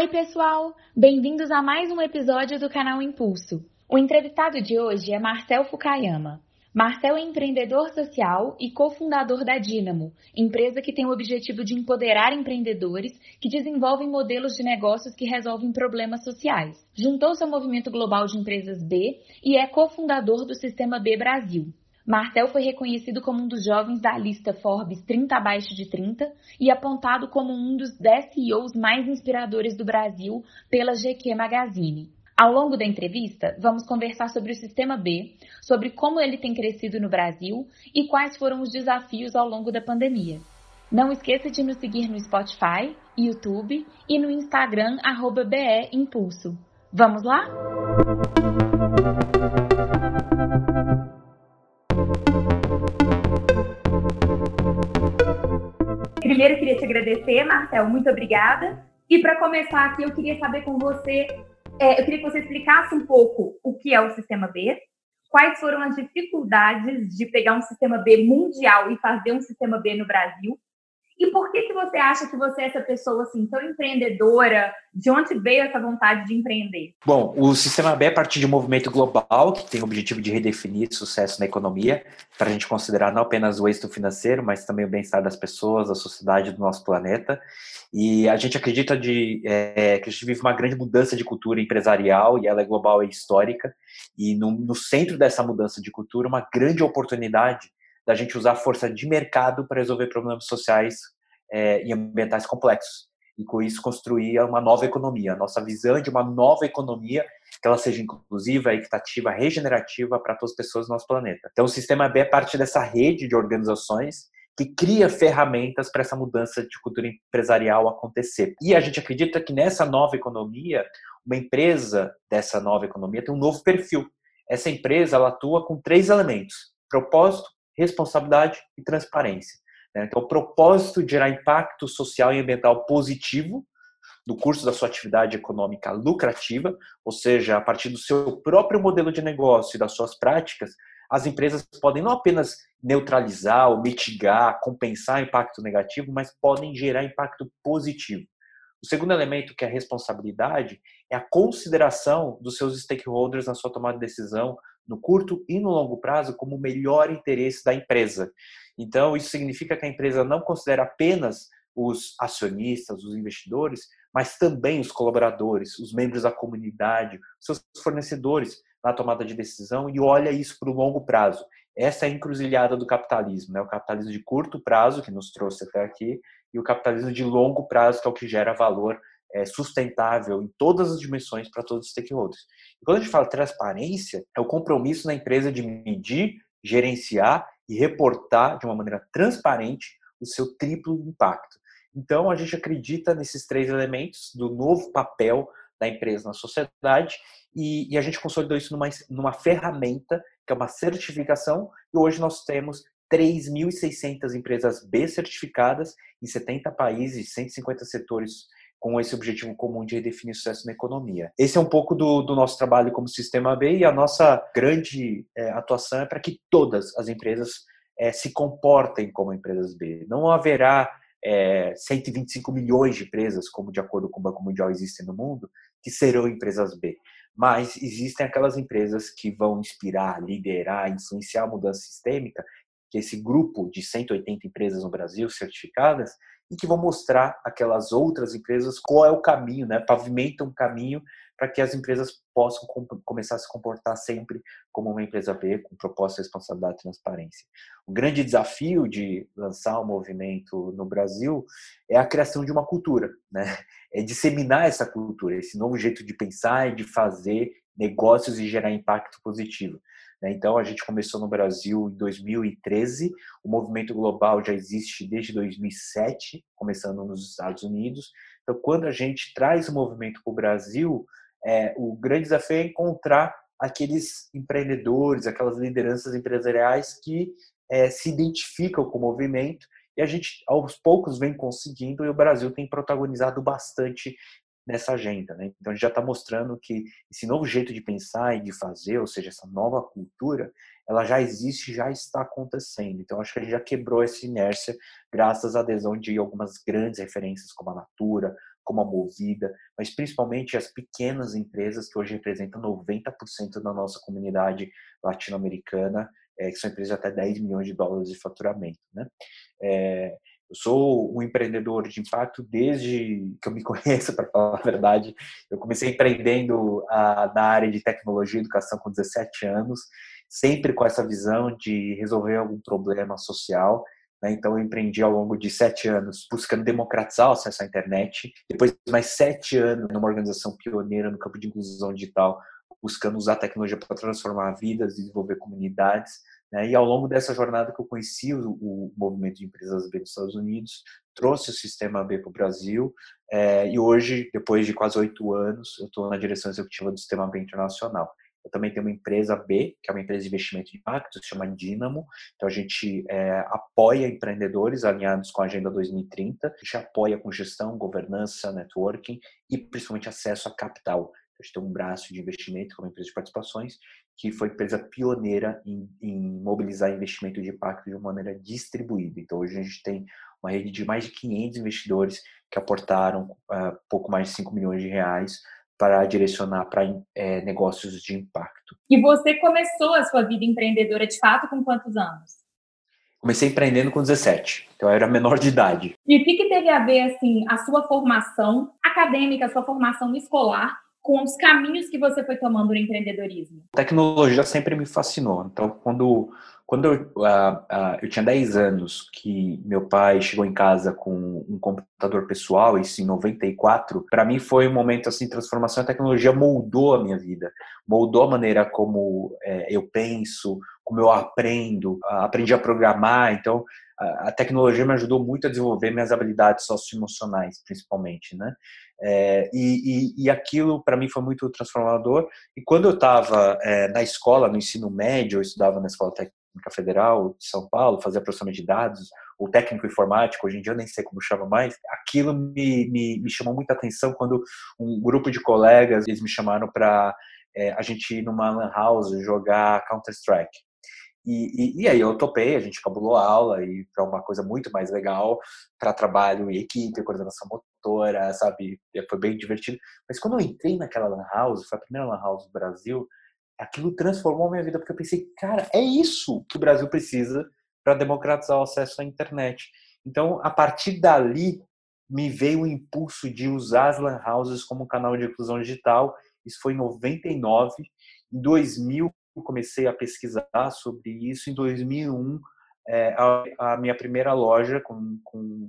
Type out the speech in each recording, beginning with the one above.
Oi, pessoal! Bem-vindos a mais um episódio do canal Impulso. O entrevistado de hoje é Marcel Fukayama. Marcel é empreendedor social e cofundador da Dynamo, empresa que tem o objetivo de empoderar empreendedores que desenvolvem modelos de negócios que resolvem problemas sociais. Juntou-se ao movimento global de empresas B e é cofundador do Sistema B Brasil. Marcel foi reconhecido como um dos jovens da lista Forbes 30 abaixo de 30 e apontado como um dos 10 CEOs mais inspiradores do Brasil pela GQ Magazine. Ao longo da entrevista, vamos conversar sobre o Sistema B, sobre como ele tem crescido no Brasil e quais foram os desafios ao longo da pandemia. Não esqueça de nos seguir no Spotify, YouTube e no Instagram BE Impulso. Vamos lá? Primeiro, eu queria te agradecer, Marcel, muito obrigada. E para começar aqui, eu queria saber com você, é, eu queria que você explicasse um pouco o que é o Sistema B, quais foram as dificuldades de pegar um Sistema B mundial e fazer um Sistema B no Brasil, e por que, que você acha que você é essa pessoa assim tão empreendedora? De onde veio essa vontade de empreender? Bom, o Sistema B é parte de um movimento global que tem o objetivo de redefinir sucesso na economia, para a gente considerar não apenas o êxito financeiro, mas também o bem-estar das pessoas, da sociedade, do nosso planeta. E a gente acredita de, é, que a gente vive uma grande mudança de cultura empresarial, e ela é global e histórica. E no, no centro dessa mudança de cultura, uma grande oportunidade da gente usar força de mercado para resolver problemas sociais é, e ambientais complexos. E com isso construir uma nova economia. A nossa visão é de uma nova economia que ela seja inclusiva, equitativa, regenerativa para todas as pessoas do nosso planeta. Então o Sistema B é parte dessa rede de organizações que cria ferramentas para essa mudança de cultura empresarial acontecer. E a gente acredita que nessa nova economia, uma empresa dessa nova economia tem um novo perfil. Essa empresa ela atua com três elementos: propósito, responsabilidade e transparência. Né? Então, o propósito de gerar impacto social e ambiental positivo do curso da sua atividade econômica lucrativa, ou seja, a partir do seu próprio modelo de negócio e das suas práticas, as empresas podem não apenas neutralizar ou mitigar, compensar impacto negativo, mas podem gerar impacto positivo. O segundo elemento, que é a responsabilidade, é a consideração dos seus stakeholders na sua tomada de decisão no curto e no longo prazo como o melhor interesse da empresa. Então, isso significa que a empresa não considera apenas os acionistas, os investidores, mas também os colaboradores, os membros da comunidade, seus fornecedores na tomada de decisão e olha isso para o longo prazo. Essa é a encruzilhada do capitalismo, né? o capitalismo de curto prazo, que nos trouxe até aqui, e o capitalismo de longo prazo, que é o que gera valor é, sustentável em todas as dimensões para todos os stakeholders. E quando a gente fala transparência, é o compromisso na empresa de medir, gerenciar e reportar de uma maneira transparente o seu triplo impacto. Então, a gente acredita nesses três elementos do novo papel da empresa na sociedade e, e a gente consolidou isso numa, numa ferramenta que é uma certificação e hoje nós temos 3.600 empresas B certificadas em 70 países, 150 setores com esse objetivo comum de redefinir sucesso na economia. Esse é um pouco do, do nosso trabalho como Sistema B e a nossa grande é, atuação é para que todas as empresas é, se comportem como empresas B. Não haverá é, 125 milhões de empresas, como de acordo com o Banco Mundial existem no mundo, que serão empresas B. Mas existem aquelas empresas que vão inspirar, liderar, influenciar a mudança sistêmica, que esse grupo de 180 empresas no Brasil certificadas, e que vão mostrar aquelas outras empresas qual é o caminho, né? Pavimenta um caminho para que as empresas possam com, começar a se comportar sempre como uma empresa B, com proposta, responsabilidade e transparência. O grande desafio de lançar o um movimento no Brasil é a criação de uma cultura, né? É disseminar essa cultura, esse novo jeito de pensar e de fazer negócios e gerar impacto positivo. Né? Então, a gente começou no Brasil em 2013, o movimento global já existe desde 2007, começando nos Estados Unidos. Então, quando a gente traz o movimento para o Brasil, é, o grande desafio é encontrar aqueles empreendedores, aquelas lideranças empresariais que é, se identificam com o movimento e a gente aos poucos vem conseguindo e o Brasil tem protagonizado bastante nessa agenda. Né? Então, a gente já está mostrando que esse novo jeito de pensar e de fazer, ou seja, essa nova cultura, ela já existe, já está acontecendo. Então, acho que a gente já quebrou essa inércia graças à adesão de algumas grandes referências como a Natura, como a Movida, mas principalmente as pequenas empresas que hoje representam 90% da nossa comunidade latino-americana, é, que são empresas de até 10 milhões de dólares de faturamento. Né? É, eu sou um empreendedor de impacto desde que eu me conheço, para falar a verdade. Eu comecei empreendendo a, na área de tecnologia e educação com 17 anos, sempre com essa visão de resolver algum problema social. Né? Então, eu empreendi ao longo de sete anos buscando democratizar o acesso à internet. Depois, mais sete anos numa organização pioneira no campo de inclusão digital, buscando usar a tecnologia para transformar vidas, desenvolver comunidades. Né? E ao longo dessa jornada que eu conheci o, o movimento de empresas B dos Estados Unidos, trouxe o sistema B para o Brasil é, e hoje, depois de quase oito anos, eu estou na direção executiva do sistema B internacional. Eu também tenho uma empresa B, que é uma empresa de investimento de impacto, se chama Dynamo. Então, a gente é, apoia empreendedores alinhados com a Agenda 2030. A gente apoia com gestão, governança, networking e principalmente acesso a capital. A gente tem um braço de investimento, como empresa de participações, que foi empresa pioneira em, em, mobilizar investimento de impacto de uma maneira distribuída. Então, hoje a gente tem uma rede de mais de 500 investidores que aportaram uh, pouco mais de 5 milhões de reais para direcionar para é, negócios de impacto. E você começou a sua vida empreendedora de fato com quantos anos? Comecei empreendendo com 17, então eu era menor de idade. E o que, que teve a ver, assim, a sua formação acadêmica, a sua formação escolar com os caminhos que você foi tomando no empreendedorismo? Tecnologia sempre me fascinou. Então, quando, quando eu, uh, uh, eu tinha 10 anos, que meu pai chegou em casa com um computador pessoal, isso em 94, para mim foi um momento assim transformação. A tecnologia moldou a minha vida, moldou a maneira como é, eu penso, como eu aprendo, uh, aprendi a programar. Então, a tecnologia me ajudou muito a desenvolver minhas habilidades socioemocionais, principalmente, né? É, e, e, e, aquilo para mim foi muito transformador. E quando eu estava é, na escola, no ensino médio, eu estudava na Escola Técnica Federal de São Paulo, fazia processamento de dados, o técnico informático, hoje em dia eu nem sei como chama mais, aquilo me, me, me chamou muita atenção quando um grupo de colegas eles me chamaram para é, a gente ir numa lan house jogar Counter-Strike. E, e, e, aí eu topei, a gente cabulou a aula e para uma coisa muito mais legal, para trabalho em equipe, coordenação motora, sabe? Foi bem divertido. Mas quando eu entrei naquela lan house, foi a primeira lan house do Brasil, aquilo transformou a minha vida, porque eu pensei, cara, é isso que o Brasil precisa para democratizar o acesso à internet. Então, a partir dali, me veio o impulso de usar as lan houses como canal de inclusão digital. Isso foi em 99. Em 2000, comecei a pesquisar sobre isso. Em 2001, é, a, a, minha primeira loja, com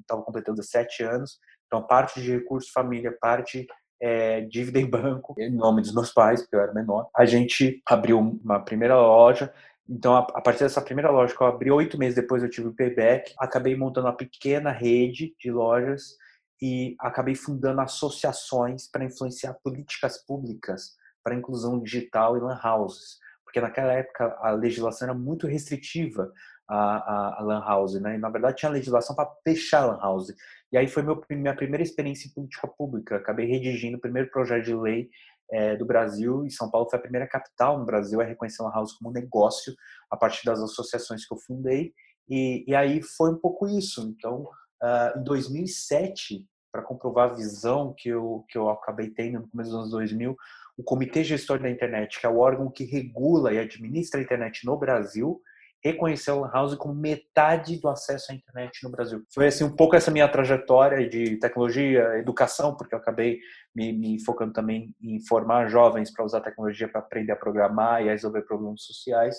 estava completando 17 anos, então parte de recurso família, parte é, dívida em banco, em nome dos meus pais, porque eu era menor. A gente abriu uma primeira loja. Então, a, a partir dessa primeira loja que eu abri, oito meses depois eu tive o payback, acabei montando uma pequena rede de lojas e acabei fundando associações para influenciar políticas públicas para inclusão digital e lan houses porque naquela época a legislação era muito restritiva a, a, a lan house, né? E, na verdade tinha legislação para fechar a lan house. E aí foi meu, minha primeira experiência em política pública. Acabei redigindo o primeiro projeto de lei é, do Brasil e São Paulo foi a primeira capital no Brasil a reconhecer a lan house como negócio a partir das associações que eu fundei. E, e aí foi um pouco isso. Então, uh, em 2007, para comprovar a visão que eu, que eu acabei tendo no começo dos anos 2000, o Comitê Gestor da Internet, que é o órgão que regula e administra a internet no Brasil, reconheceu a House como metade do acesso à internet no Brasil. Foi assim um pouco essa minha trajetória de tecnologia, educação, porque eu acabei me, me focando também em formar jovens para usar tecnologia para aprender a programar e a resolver problemas sociais,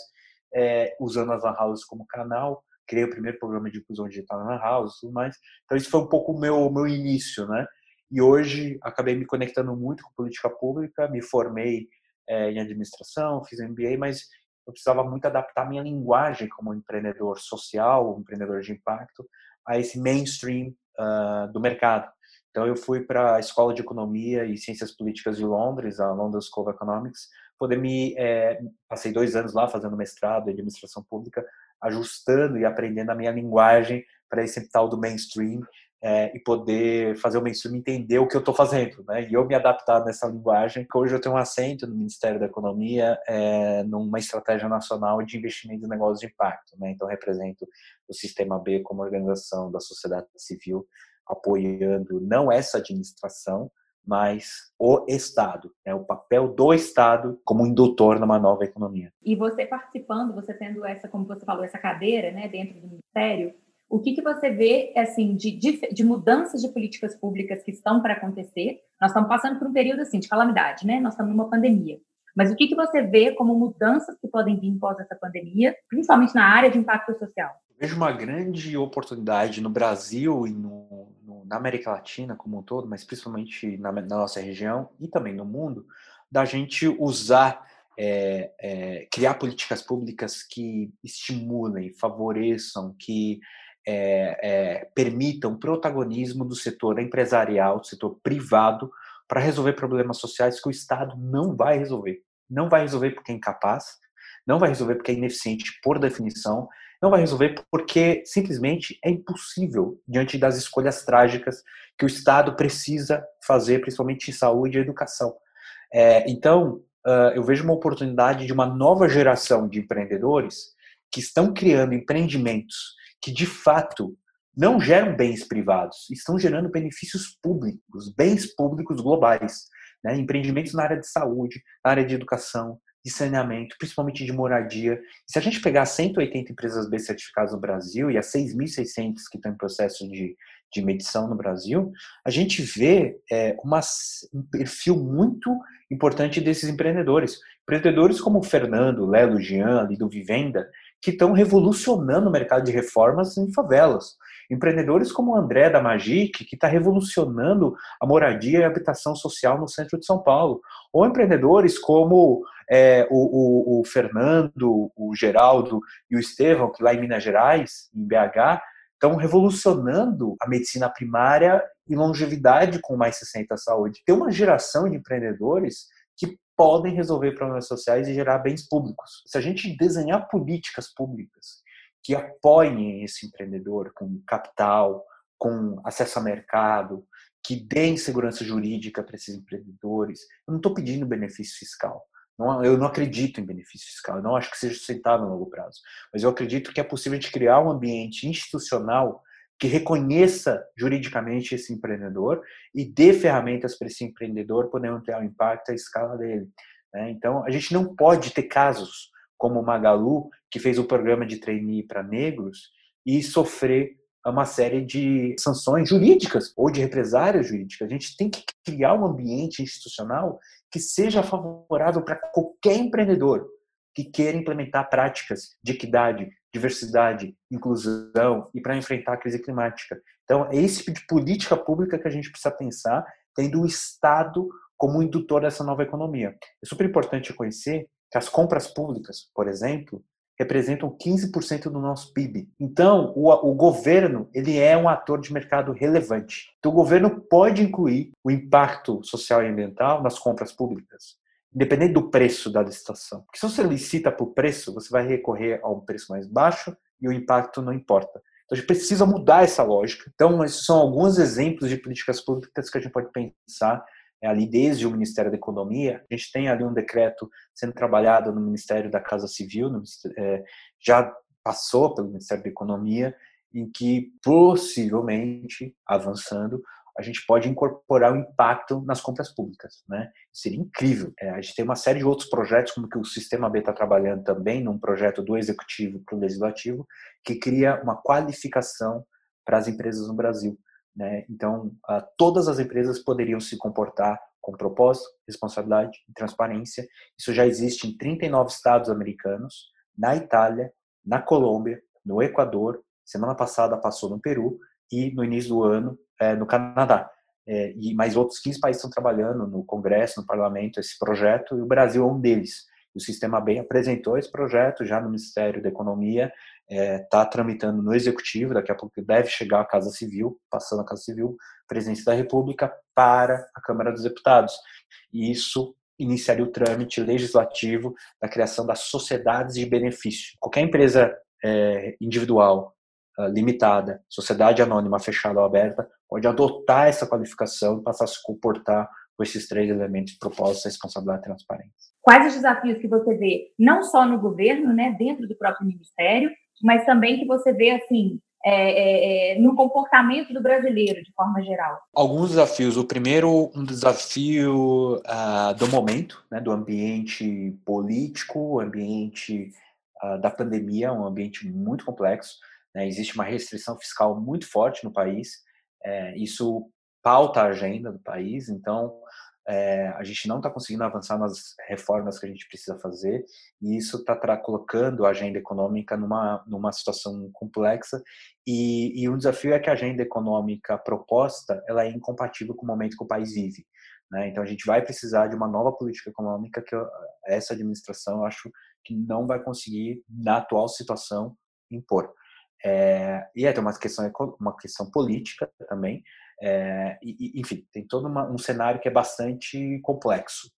é, usando as Lan Houses como canal. Criei o primeiro programa de inclusão digital na House e tudo mais. Então, isso foi um pouco o meu, meu início, né? E hoje acabei me conectando muito com política pública, me formei é, em administração, fiz MBA, mas eu precisava muito adaptar minha linguagem como empreendedor social, empreendedor de impacto, a esse mainstream uh, do mercado. Então eu fui para a Escola de Economia e Ciências Políticas de Londres, a London School of Economics, poder me é, passei dois anos lá fazendo mestrado em administração pública, ajustando e aprendendo a minha linguagem para esse tal do mainstream é, e poder fazer o mainstream entender o que eu estou fazendo, né? E eu me adaptar nessa linguagem, que hoje eu tenho um assento no Ministério da Economia é, numa estratégia nacional de investimento em negócios de impacto, né? Então represento o Sistema B como organização da sociedade civil apoiando não essa administração, mas o Estado, né, o papel do Estado como indutor numa nova economia. E você participando, você tendo essa, como você falou, essa cadeira né, dentro do Ministério, o que, que você vê assim de, de, de mudanças de políticas públicas que estão para acontecer? Nós estamos passando por um período assim de calamidade, né? Nós estamos numa pandemia. Mas o que, que você vê como mudanças que podem vir pós essa pandemia, principalmente na área de impacto social? Vejo uma grande oportunidade no Brasil e no, na América Latina como um todo, mas principalmente na, na nossa região e também no mundo, da gente usar, é, é, criar políticas públicas que estimulem, favoreçam, que é, é permitam protagonismo do setor empresarial, do setor privado, para resolver problemas sociais que o Estado não vai resolver. Não vai resolver porque é incapaz, não vai resolver porque é ineficiente por definição, não vai resolver porque simplesmente é impossível diante das escolhas trágicas que o Estado precisa fazer, principalmente em saúde e educação. É, então, uh, eu vejo uma oportunidade de uma nova geração de empreendedores que estão criando empreendimentos que de fato não geram bens privados, estão gerando benefícios públicos, bens públicos globais, né? empreendimentos na área de saúde, na área de educação, de saneamento, principalmente de moradia. Se a gente pegar 180 empresas B certificadas no Brasil e as 6.600 que estão em processo de, de medição no Brasil, a gente vê é, uma, um perfil muito importante desses empreendedores. Empreendedores como o Fernando, Lelo, Jean, ali do Vivenda, que estão revolucionando o mercado de reformas em favelas. Empreendedores como o André da Magic, que está revolucionando a moradia e a habitação social no centro de São Paulo. Ou empreendedores como é, o, o, o, Fernando, o Geraldo e o Estevão, que lá em Minas Gerais, em BH, estão revolucionando a medicina primária e longevidade com mais 60 saúde. Tem uma geração de empreendedores que podem resolver problemas sociais e gerar bens públicos. Se a gente desenhar políticas públicas que apoiem esse empreendedor com capital, com acesso a mercado, que deem segurança jurídica para esses empreendedores. Eu não estou pedindo benefício fiscal. Eu não acredito em benefício fiscal. Eu não acho que seja sustentável no longo prazo. Mas eu acredito que é possível de criar um ambiente institucional que reconheça juridicamente esse empreendedor e dê ferramentas para esse empreendedor poder ampliar o impacto à escala dele. Né? Então, a gente não pode ter casos como Magalu, que fez o programa de trainee para negros, e sofrer uma série de sanções jurídicas ou de represárias jurídicas. A gente tem que criar um ambiente institucional que seja favorável para qualquer empreendedor que queira implementar práticas de equidade, diversidade, inclusão e para enfrentar a crise climática. Então, é esse tipo de política pública que a gente precisa pensar, tendo o Estado como indutor dessa nova economia. É super importante conhecer que as compras públicas, por exemplo, representam 15% do nosso PIB. Então, o, o, governo ele é um ator de mercado relevante. Então, o governo pode incluir o impacto social e ambiental nas compras públicas, independente do preço da licitação. Porque se você licita por preço, você vai recorrer a um preço mais baixo e o impacto não importa. Então, a gente precisa mudar essa lógica. Então, esses são alguns exemplos de políticas públicas que a gente pode pensar ali desde o Ministério da Economia. A gente tem ali um decreto sendo trabalhado no Ministério da Casa Civil, é, já passou pelo Ministério da Economia, em que possivelmente, avançando, a gente pode incorporar o impacto nas compras públicas, né? Seria incrível. É, a gente tem uma série de outros projetos, como que o Sistema B está trabalhando também, num projeto do Executivo para o Legislativo, que cria uma qualificação para as empresas no Brasil. Né? Então, uh, todas as empresas poderiam se comportar com propósito, responsabilidade e transparência. Isso já existe em 39 estados americanos, na Itália, na Colômbia, no Equador, semana passada passou no Peru e no início do ano é, no Canadá. É, e mais outros 15 países estão trabalhando no Congresso, no Parlamento, esse projeto, e o Brasil é um deles. O Sistema Bem apresentou esse projeto já no Ministério da Economia está é, tá tramitando no Executivo, daqui a pouco deve chegar à Casa Civil, passando a Casa Civil, Presidência da República, para a Câmara dos Deputados. E isso iniciaria o trâmite legislativo da criação das sociedades de benefício. Qualquer empresa é, individual, uh, limitada, sociedade anônima fechada ou aberta, pode adotar essa qualificação e passar a se comportar com esses três elementos propostos, responsabilidade e transparência. Quais os desafios que você vê, não só no governo, né, dentro do próprio ministério, mas também que você vê assim é, é, é, no comportamento do brasileiro, de forma geral? Alguns desafios. O primeiro, um desafio uh, do momento, né, do ambiente político, ambiente uh, da pandemia, um ambiente muito complexo. Né, existe uma restrição fiscal muito forte no país. É, isso pauta a agenda do país, então é, a gente não está conseguindo avançar nas reformas que a gente precisa fazer e isso está colocando a agenda econômica numa, numa situação complexa e, e um desafio é que a agenda econômica proposta ela é incompatível com o momento que o país vive. Né? Então a gente vai precisar de uma nova política econômica que essa administração eu acho que não vai conseguir na atual situação impor. É, e é, tem uma questão, uma questão política também, é, e, enfim, tem todo uma, um cenário que é bastante complexo.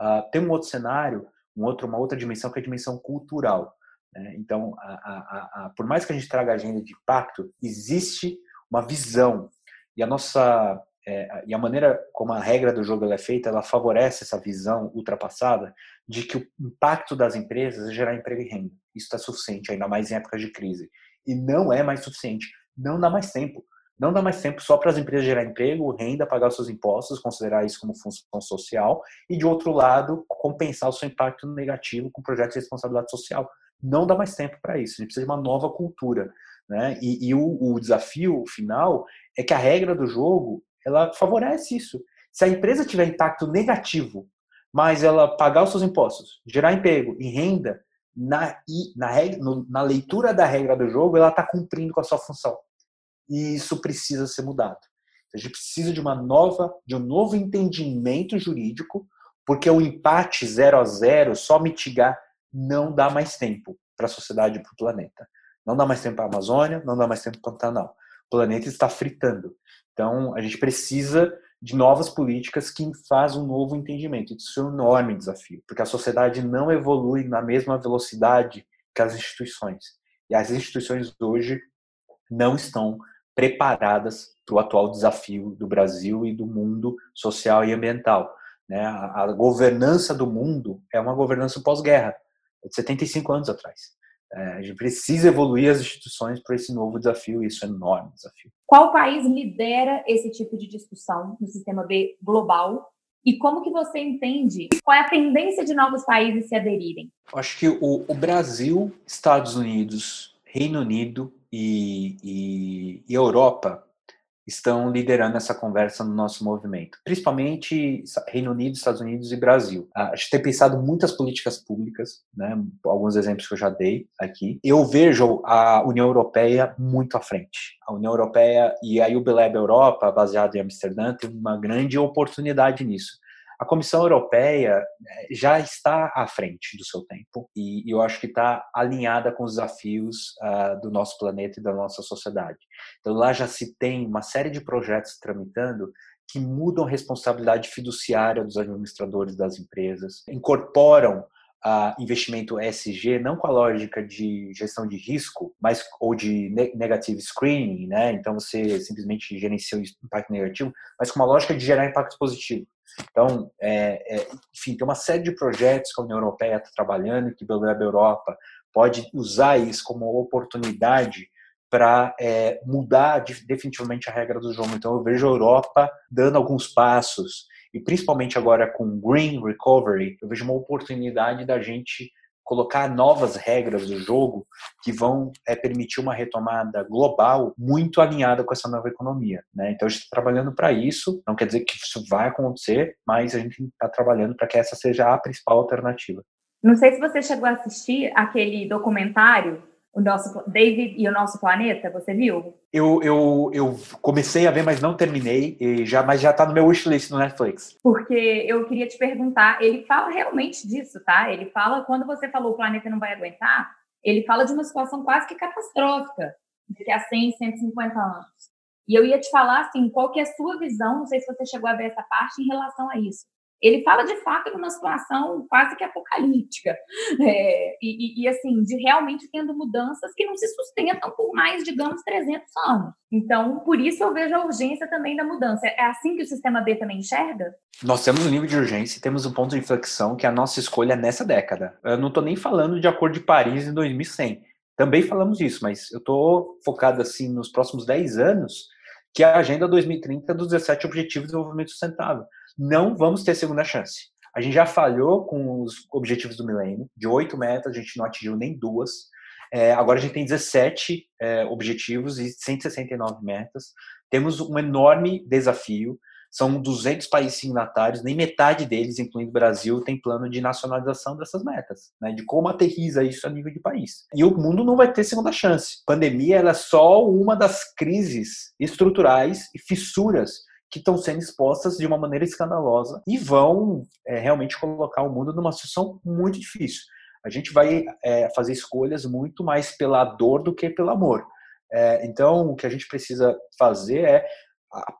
Uh, tem um outro cenário, um outro, uma outra dimensão que é a dimensão cultural. Né? Então, a, a, a, por mais que a gente traga agenda de impacto, existe uma visão e a nossa é, e a maneira como a regra do jogo é feita, ela favorece essa visão ultrapassada de que o impacto das empresas é gerar emprego e renda. Isso está suficiente, ainda mais em épocas de crise. E não é mais suficiente. Não dá mais tempo. Não dá mais tempo só para as empresas gerar emprego, renda, pagar os seus impostos, considerar isso como função social, e de outro lado, compensar o seu impacto negativo com projetos de responsabilidade social. Não dá mais tempo para isso, a gente precisa de uma nova cultura. Né? E, e o, o desafio final é que a regra do jogo ela favorece isso. Se a empresa tiver impacto negativo, mas ela pagar os seus impostos, gerar emprego e renda, na, na, na leitura da regra do jogo, ela está cumprindo com a sua função e isso precisa ser mudado. A gente precisa de uma nova, de um novo entendimento jurídico, porque o empate zero a zero, só mitigar, não dá mais tempo para a sociedade e para o planeta. Não dá mais tempo para a Amazônia, não dá mais tempo para o Pantanal. O planeta está fritando. Então, a gente precisa de novas políticas que fazem um novo entendimento. Isso é um enorme desafio, porque a sociedade não evolui na mesma velocidade que as instituições. E as instituições hoje não estão preparadas para o atual desafio do Brasil e do mundo social e ambiental. Né? A, a governança do mundo é uma governança pós-guerra, de 75 anos atrás. É, a gente precisa evoluir as instituições para esse novo desafio, e isso é um enorme desafio. Qual país lidera esse tipo de discussão no sistema B global? E como que você entende qual é a tendência de novos países se aderirem? Acho que o, o Brasil, Estados Unidos, Reino Unido e, e, e Europa estão liderando essa conversa no nosso movimento, principalmente Reino Unido, Estados Unidos e Brasil. A gente tem pensado muitas políticas públicas, né, alguns exemplos que eu já dei aqui. Eu vejo a União Europeia muito à frente. A União Europeia e a UBLab Europa, baseada em Amsterdã, tem uma grande oportunidade nisso a Comissão Europeia eh, já está à frente do seu tempo e, eu acho que está alinhada com os desafios uh, do nosso planeta e da nossa sociedade. Então lá já se tem uma série de projetos tramitando que mudam a responsabilidade fiduciária dos administradores das empresas, incorporam a investimento ESG não com a lógica de gestão de risco, mas ou de negative screening, né? Então você simplesmente gerencia o impacto negativo, mas com uma lógica de gerar impacto positivo. Então, é, é, enfim, tem uma série de projetos que a União Europeia está trabalhando, que pelo Web Europa pode usar isso como oportunidade para é, mudar definitivamente a regra do jogo. Então, eu vejo a Europa dando alguns passos, e principalmente agora com Green Recovery, eu vejo uma oportunidade da gente colocar novas regras do jogo que vão é, permitir uma retomada global muito alinhada com essa nova economia. Né? Então a gente está trabalhando para isso, não quer dizer que isso vai acontecer, mas a gente está trabalhando para que essa seja a principal alternativa. Não sei se você chegou a assistir aquele documentário o nosso David e o nosso planeta, você viu? Eu, eu, eu comecei a ver, mas não terminei, e já, mas já está no meu wishlist no Netflix. Porque eu queria te perguntar, ele fala realmente disso, tá? Ele fala, quando você falou o planeta não vai aguentar, ele fala de uma situação quase que catastrófica, daqui a 100, 150 anos. E eu ia te falar, assim, qual que é a sua visão, não sei se você chegou a ver essa parte, em relação a isso ele fala de fato de uma situação quase que apocalíptica é, e, e, assim de realmente tendo mudanças que não se sustentam por mais digamos 300 anos. Então por isso eu vejo a urgência também da mudança. É assim que o sistema B também enxerga? Nós temos um nível de urgência e temos um ponto de inflexão que é a nossa escolha nessa década. Eu não estou nem falando de acordo de Paris em 2100 também falamos disso, mas eu estou focado assim nos próximos 10 anos, que é a Agenda 2030 dos 17 Objetivos de Desenvolvimento Sustentável. Não vamos ter segunda chance. A gente já falhou com os objetivos do milênio, de oito metas, a gente não atingiu nem duas. É, agora a gente tem 17 é, objetivos e 169 metas. Temos um enorme desafio. São 200 países signatários, nem metade deles, incluindo o Brasil, tem plano de nacionalização dessas metas, né, de como aterriza isso a nível de país. E o mundo não vai ter segunda chance. A pandemia é só uma das crises estruturais e fissuras que estão sendo expostas de uma maneira escandalosa e vão é, realmente colocar o mundo numa situação muito difícil. A gente vai é, fazer escolhas muito mais pela dor do que pelo amor. É, então, o que a gente precisa fazer é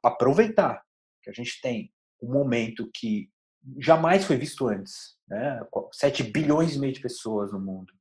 aproveitar que a gente tem um momento que jamais foi visto antes. Né? 7 bilhões e meio de pessoas no mundo.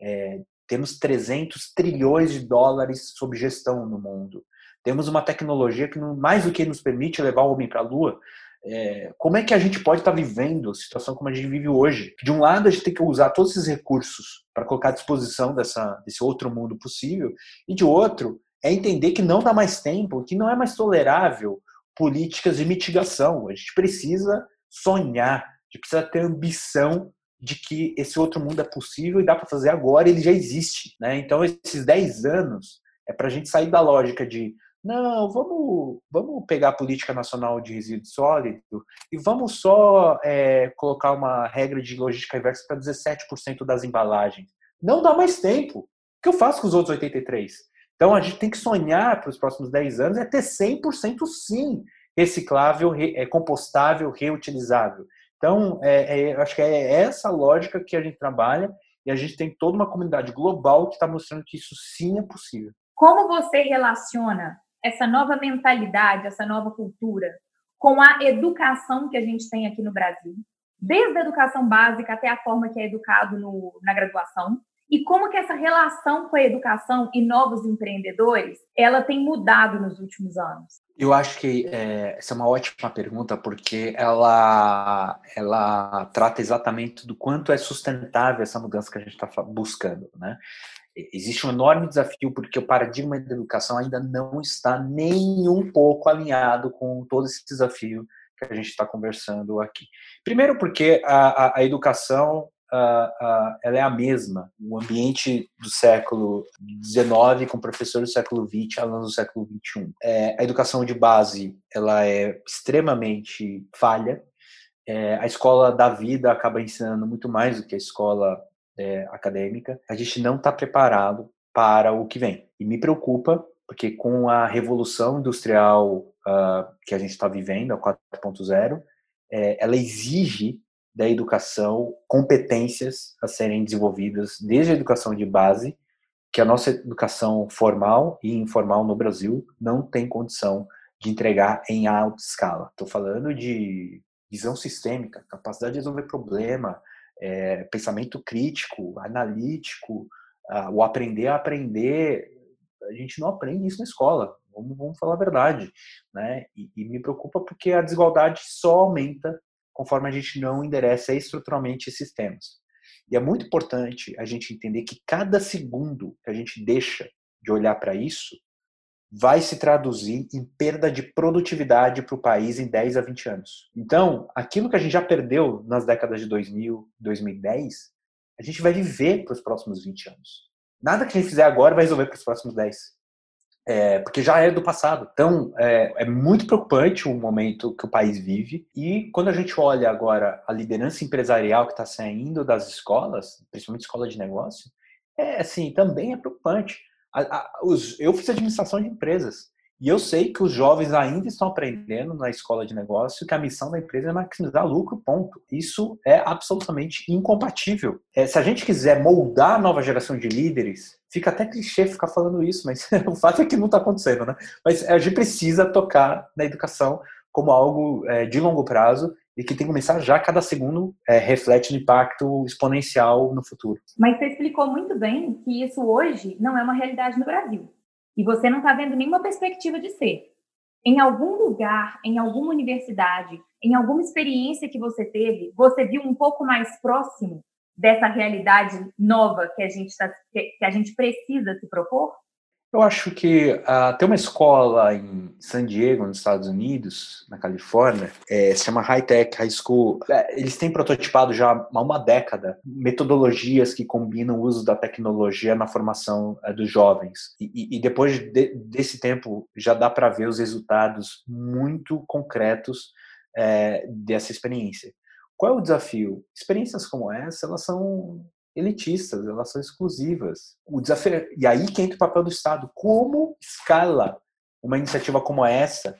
É, temos 300 trilhões de dólares sob gestão no mundo. Temos uma tecnologia que, mais do que nos permite levar o homem para a Lua, é, como é que a gente pode estar tá vivendo a situação como a gente vive hoje? De um lado, a gente tem que usar todos esses recursos para colocar à disposição dessa, desse outro mundo possível, e de outro, é entender que não dá mais tempo, que não é mais tolerável políticas de mitigação. A gente precisa sonhar, a gente precisa ter ambição de que esse outro mundo é possível e dá para fazer agora, ele já existe. Né? Então, esses 10 anos é para a gente sair da lógica de não, vamos, vamos pegar a política nacional de resíduo sólido e vamos só é, colocar uma regra de logística inversa para 17% das embalagens. Não dá mais tempo. O que eu faço com os outros 83%? Então a gente tem que sonhar para os próximos 10 anos é ter 100% sim reciclável, é, compostável, reutilizável. Então, é, é, acho que é essa lógica que a gente trabalha e a gente tem toda uma comunidade global que está mostrando que isso sim é possível. Como você relaciona essa nova mentalidade, essa nova cultura, com a educação que a gente tem aqui no Brasil, desde a educação básica até a forma que é educado no, na graduação, e como que essa relação com a educação e novos empreendedores, ela tem mudado nos últimos anos? Eu acho que é, essa é uma ótima pergunta, porque ela, ela trata exatamente do quanto é sustentável essa mudança que a gente está buscando. Né? Existe um enorme desafio porque o paradigma da educação ainda não está nem um pouco alinhado com todo esse desafio que a gente está conversando aqui. Primeiro porque a, a, a educação uh, uh, ela é a mesma. O ambiente do século XIX com professores do século XX, alunos do século XXI. É, a educação de base ela é extremamente falha. É, a escola da vida acaba ensinando muito mais do que a escola é, acadêmica, a gente não está preparado para o que vem. E me preocupa, porque com a revolução industrial uh, que a gente está vivendo, a 4.0, é, ela exige da educação competências a serem desenvolvidas desde a educação de base, que a nossa educação formal e informal no Brasil não tem condição de entregar em alta escala. Estou falando de visão sistêmica, capacidade de resolver problema, é, pensamento crítico, analítico, uh, o aprender a aprender, a gente não aprende isso na escola, vamos, vamos falar a verdade, né? E, e, me preocupa porque a desigualdade só aumenta conforme a gente não endereça estruturalmente esses temas. E é muito importante a gente entender que cada segundo que a gente deixa de olhar para isso vai se traduzir em perda de produtividade para o país em 10 a 20 anos. Então, aquilo que a gente já perdeu nas décadas de 2000, 2010, a gente vai viver para os próximos 20 anos. Nada que a gente fizer agora vai resolver para os próximos 10. É, porque já é do passado. Então, é, é, muito preocupante o momento que o país vive. E quando a gente olha agora a liderança empresarial que está saindo das escolas, principalmente escola de negócio, é assim, também é preocupante. A, a, os, eu fiz administração de empresas e eu sei que os jovens ainda estão aprendendo na escola de negócio que a missão da empresa é maximizar lucro, ponto. Isso é absolutamente incompatível. É, se a gente quiser moldar a nova geração de líderes, fica até clichê ficar falando isso, mas o fato é que não está acontecendo, né? Mas a gente precisa tocar na educação como algo é, de longo prazo e que tem que começar já cada segundo é, reflete no impacto exponencial no futuro. Mas você explicou muito bem que isso hoje não é uma realidade no Brasil. E você não está vendo nenhuma perspectiva de ser. Em algum lugar, em alguma universidade, em alguma experiência que você teve, você viu um pouco mais próximo dessa realidade nova que a gente, tá, que a gente precisa se propor? Eu acho que uh, tem uma escola em San Diego, nos Estados Unidos, na Califórnia, é, se chama High Tech High School. É, eles têm prototipado já há uma década metodologias que combinam o uso da tecnologia na formação é, dos jovens. E, e depois de, desse tempo, já dá para ver os resultados muito concretos é, dessa experiência. Qual é o desafio? Experiências como essa, elas são elitistas, elas são exclusivas. O desafio é, e aí que entra o papel do Estado. Como escala uma iniciativa como essa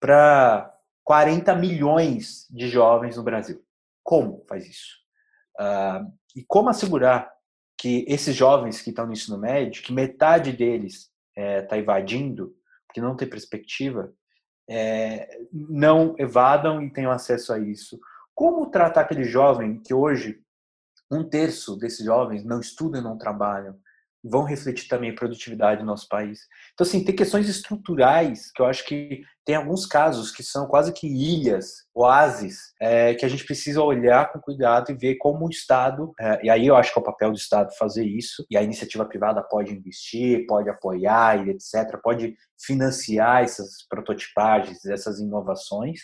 para 40 milhões de jovens no Brasil? Como faz isso? Uh, e como assegurar que esses jovens que estão no ensino médio, que metade deles está é, tá evadindo, que não tem perspectiva, é, não evadam e tenham acesso a isso? Como tratar aquele jovem que hoje um terço desses jovens não estudam e não trabalham, vão refletir também a produtividade do nosso país. Então, assim, tem questões estruturais que eu acho que tem alguns casos que são quase que ilhas, oásis, é, que a gente precisa olhar com cuidado e ver como o Estado, é, e aí eu acho que é o papel do Estado fazer isso, e a iniciativa privada pode investir, pode apoiar e etc., pode financiar essas prototipagens, essas inovações,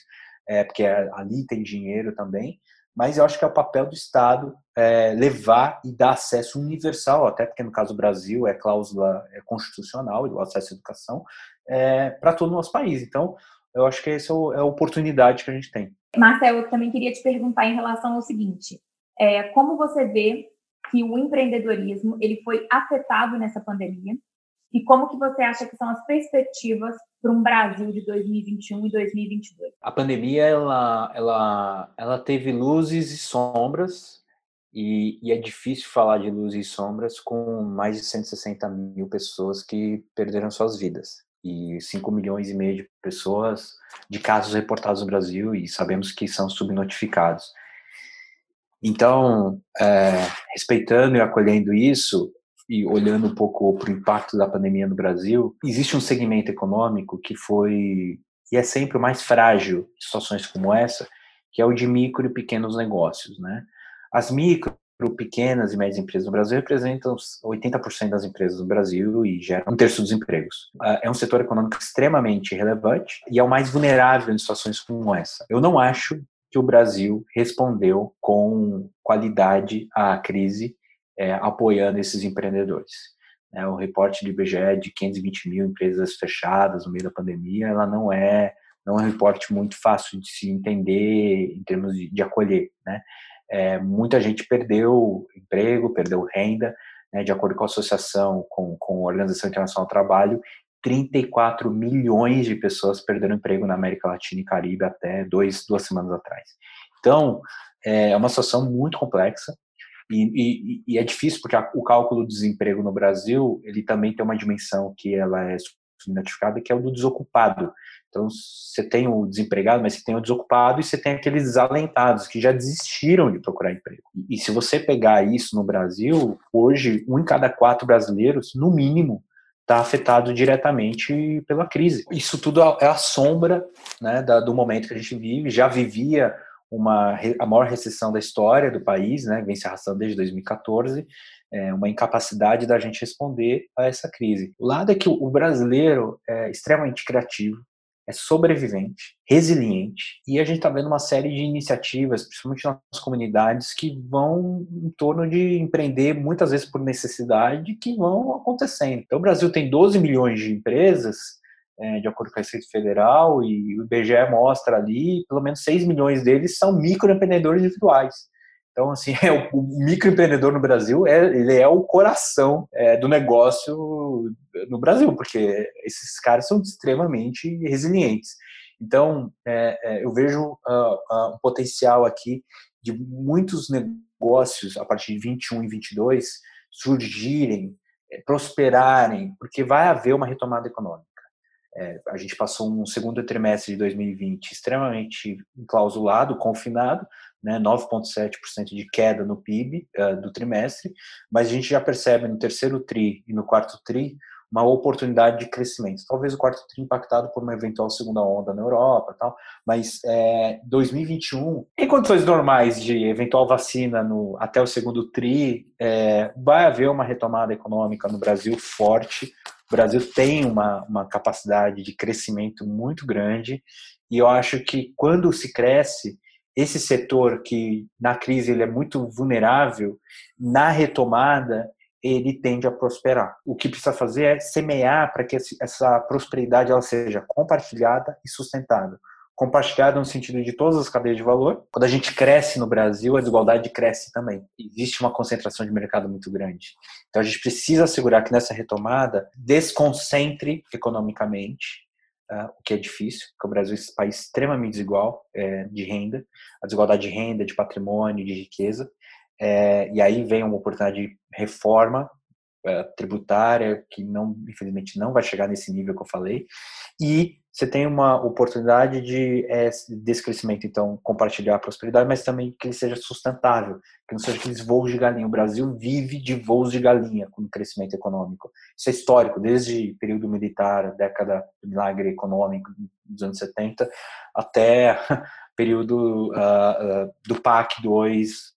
é, porque ali tem dinheiro também, mas eu acho que é o papel do Estado é, levar e dar acesso universal, até porque no caso do Brasil é cláusula é constitucional, o acesso à educação, é, para todo o nosso país. Então, eu acho que essa é, é a oportunidade que a gente tem. Marcel, eu também queria te perguntar em relação ao seguinte: é, como você vê que o empreendedorismo ele foi afetado nessa pandemia e como que você acha que são as perspectivas para um Brasil de 2021 e 2022? A pandemia ela, ela, ela teve luzes e sombras e, e, é difícil falar de luzes e sombras com mais de 160 mil pessoas que perderam suas vidas e 5 milhões e meio de pessoas de casos reportados no Brasil e sabemos que são subnotificados. Então, é, respeitando e acolhendo isso, e olhando um pouco para o impacto da pandemia no Brasil, existe um segmento econômico que foi e é sempre o mais frágil em situações como essa, que é o de micro e pequenos negócios, né? As micro, pequenas e médias empresas no Brasil representam 80% das empresas no Brasil e geram um terço dos empregos. Ah, é um setor econômico extremamente relevante e é o mais vulnerável em situações como essa. Eu não acho que o Brasil respondeu com qualidade à crise é, apoiando esses empreendedores. É, o reporte de IBGE de 520 mil empresas fechadas no meio da pandemia, ela não é não é um reporte muito fácil de se entender em termos de, de acolher, né? É, muita gente perdeu emprego, perdeu renda, né? De acordo com a associação, com, com a Organização Internacional do Trabalho, 34 milhões de pessoas perderam emprego na América Latina e Caribe até dois, duas semanas atrás. Então, é uma situação muito complexa. E, e, e, é difícil porque a, o cálculo do desemprego no Brasil ele também tem uma dimensão que ela é notificada que é o do desocupado. Então você tem o desempregado, mas você tem o desocupado e você tem aqueles desalentados que já desistiram de procurar emprego. E, e se você pegar isso no Brasil, hoje um em cada quatro brasileiros, no mínimo, está afetado diretamente pela crise. Isso tudo é a sombra né, da, do momento que a gente vive. Já vivia uma, a maior recessão da história do país, né, vem se arrastando desde 2014, é, uma incapacidade da gente responder a essa crise. O lado é que o brasileiro é extremamente criativo, é sobrevivente, resiliente, e a gente está vendo uma série de iniciativas, principalmente nas comunidades, que vão em torno de empreender, muitas vezes por necessidade, que vão acontecendo. Então, o Brasil tem 12 milhões de empresas, é, de acordo com a Receita Federal, e o IBGE mostra ali, pelo menos 6 milhões deles são microempreendedores individuais. Então, assim, é, o, o microempreendedor no Brasil, é, ele é o coração é, do negócio no Brasil, porque esses caras são extremamente resilientes. Então, é, é, eu vejo uh, uh, um potencial aqui de muitos negócios, a partir de 21 e 22, surgirem, é, prosperarem, porque vai haver uma retomada econômica. É, a gente passou um segundo trimestre de 2020 extremamente enclausulado, confinado, né, 9,7% de queda no PIB uh, do trimestre, mas a gente já percebe no terceiro TRI e no quarto TRI uma oportunidade de crescimento. Talvez o quarto tri impactado por uma eventual segunda onda na Europa, tal, mas é, 2021, em condições normais de eventual vacina no, até o segundo tri, é, vai haver uma retomada econômica no Brasil forte. O Brasil tem uma, uma capacidade de crescimento muito grande e eu acho que quando se cresce, esse setor que na crise ele é muito vulnerável, na retomada ele tende a prosperar. O que precisa fazer é semear para que essa prosperidade ela seja compartilhada e sustentável. Compartilhada no sentido de todas as cadeias de valor. Quando a gente cresce no Brasil, a desigualdade cresce também. Existe uma concentração de mercado muito grande. Então a gente precisa assegurar que nessa retomada desconcentre economicamente Uh, o que é difícil, porque o Brasil é um país extremamente desigual é, de renda, a desigualdade de renda, de patrimônio, de riqueza, é, e aí vem uma oportunidade de reforma é, tributária que não, infelizmente, não vai chegar nesse nível que eu falei. E você tem uma oportunidade de é, desse crescimento, então, compartilhar a prosperidade, mas também que ele seja sustentável, que não seja aqueles voos de galinha. O Brasil vive de voos de galinha com crescimento econômico. Isso é histórico, desde período militar, década do milagre econômico dos anos 70, até período uh, uh, do PAC 2,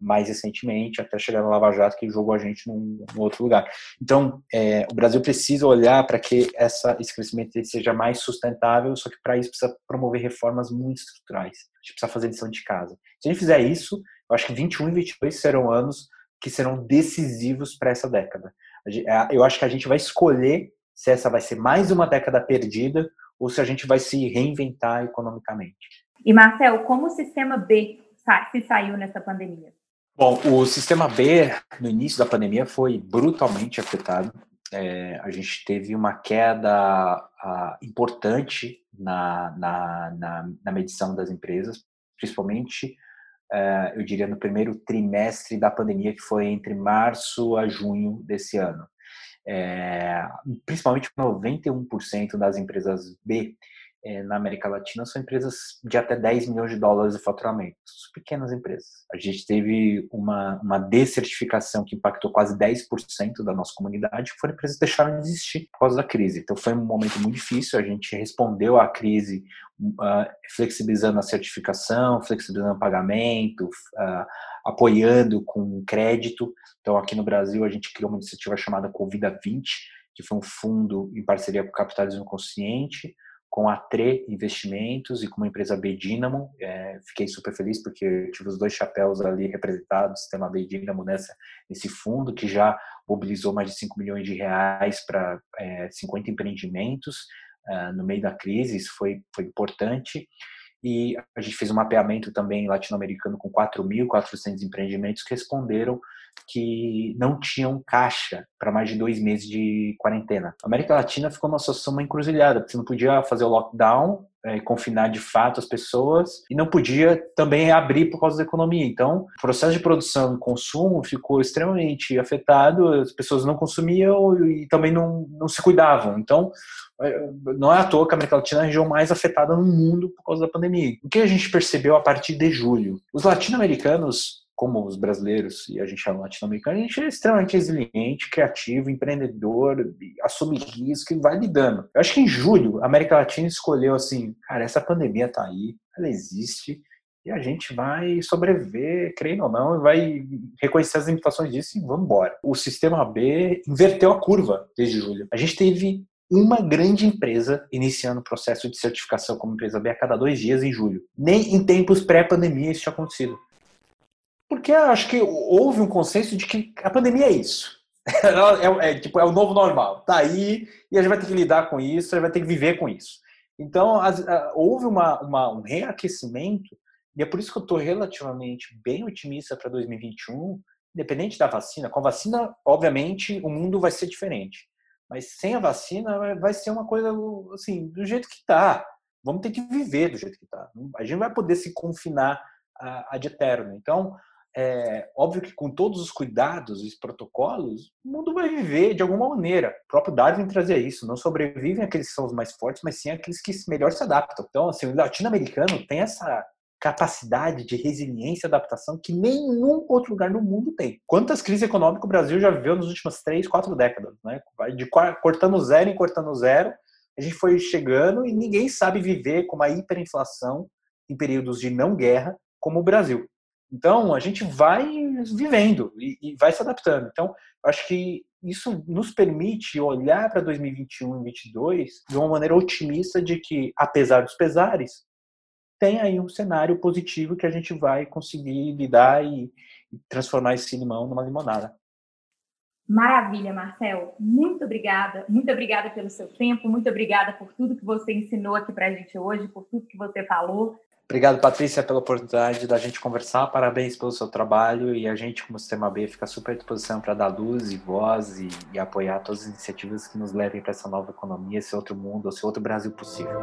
mais recentemente, até chegar no Lava Jato, que jogou a gente num, num outro lugar. Então, é, o Brasil precisa olhar para que essa, esse crescimento seja mais sustentável, só que para isso precisa promover reformas muito estruturais. A gente precisa fazer lição de casa. Se a gente fizer isso, eu acho que 21 e 22 serão anos que serão decisivos para essa década. Eu acho que a gente vai escolher se essa vai ser mais uma década perdida ou se a gente vai se reinventar economicamente. E Marcel, como o sistema B se saiu nessa pandemia? Bom, o sistema B, no início da pandemia, foi brutalmente afetado. É, a gente teve uma queda uh, importante na, na, na, na, medição das empresas, principalmente, uh, eu diria, no primeiro trimestre da pandemia, que foi entre março a junho desse ano. É, principalmente 91% das empresas B é, na América Latina são empresas de até 10 milhões de dólares de faturamento, pequenas empresas. A gente teve uma, uma descertificação que impactou quase 10% da nossa comunidade, que foram empresas que deixaram de existir por causa da crise. Então foi um momento muito difícil, a gente respondeu à crise uh, flexibilizando a certificação, flexibilizando o pagamento, uh, apoiando com crédito. Então aqui no Brasil a gente criou uma iniciativa chamada Convida 20, que foi um fundo em parceria com o Capitalismo Consciente, com a TRE Investimentos e com uma empresa B Dynamo. É, fiquei super feliz porque eu tive os dois chapéus ali representados, sistema B Dynamo nessa, nesse fundo, que já mobilizou mais de 5 milhões de reais para é, 50 empreendimentos uh, no meio da crise, isso foi, foi importante. E a gente fez um mapeamento também latino-americano com 4.400 empreendimentos que responderam que não tinham caixa para mais de dois meses de quarentena. A América Latina ficou numa situação uma encruzilhada, porque você não podia fazer o lockdown, é, confinar de fato as pessoas, e não podia também abrir por causa da economia. Então, o processo de produção e consumo ficou extremamente afetado, as pessoas não consumiam e também não, não se cuidavam. Então, é, não é à toa que a América Latina é a região mais afetada no mundo por causa da pandemia. O que a gente percebeu a partir de julho? Os latino-americanos como os brasileiros e a gente é latino-americano, a gente é extremamente resiliente, criativo, empreendedor, assume risco e vai lidando. Eu acho que em julho, a América Latina escolheu assim, cara, essa pandemia tá aí, ela existe, e a gente vai sobreviver, creio ou não, e vai reconhecer as limitações disso e vamos embora. O sistema B inverteu a curva desde julho. A gente teve uma grande empresa iniciando o processo de certificação como empresa B a cada dois dias em julho. Nem em tempos pré-pandemia isso tinha acontecido. Porque acho que houve um consenso de que a pandemia é isso. É, é, tipo, é o novo normal. Tá aí e a gente vai ter que lidar com isso, a gente vai ter que viver com isso. Então, as, a, houve uma, uma, um reaquecimento, e é por isso que eu estou relativamente bem otimista para 2021, independente da vacina. Com a vacina, obviamente, o mundo vai ser diferente. Mas sem a vacina, vai ser uma coisa assim, do jeito que está. Vamos ter que viver do jeito que está. A gente vai poder se confinar ad eterno. Então, é óbvio que com todos os cuidados e protocolos, o mundo vai viver de alguma maneira. O próprio Darwin trazia isso. Não sobrevivem aqueles que são os mais fortes, mas sim aqueles que melhor se adaptam. Então, assim, o latino-americano tem essa capacidade de resiliência e adaptação que nenhum outro lugar no mundo tem. Quantas crises econômicas o Brasil já viveu nas últimas três, quatro décadas? Né? De cortando zero em cortando zero, a gente foi chegando e ninguém sabe viver com uma hiperinflação em períodos de não guerra como o Brasil. Então, a gente vai vivendo e, e vai se adaptando. Então, acho que isso nos permite olhar para 2021 e 2022 de uma maneira otimista de que, apesar dos pesares, tem aí um cenário positivo que a gente vai conseguir lidar e, e transformar esse limão numa limonada. Maravilha, Marcel. Muito obrigada. Muito obrigada pelo seu tempo. Muito obrigada por tudo que você ensinou aqui para a gente hoje, por tudo que você falou. Obrigado, Patrícia, pela oportunidade da gente conversar. Parabéns pelo seu trabalho e a gente, como Sistema B, fica super à disposição para dar luz e voz e, e, apoiar todas as iniciativas que nos levem para essa nova economia, esse outro mundo, esse outro Brasil possível.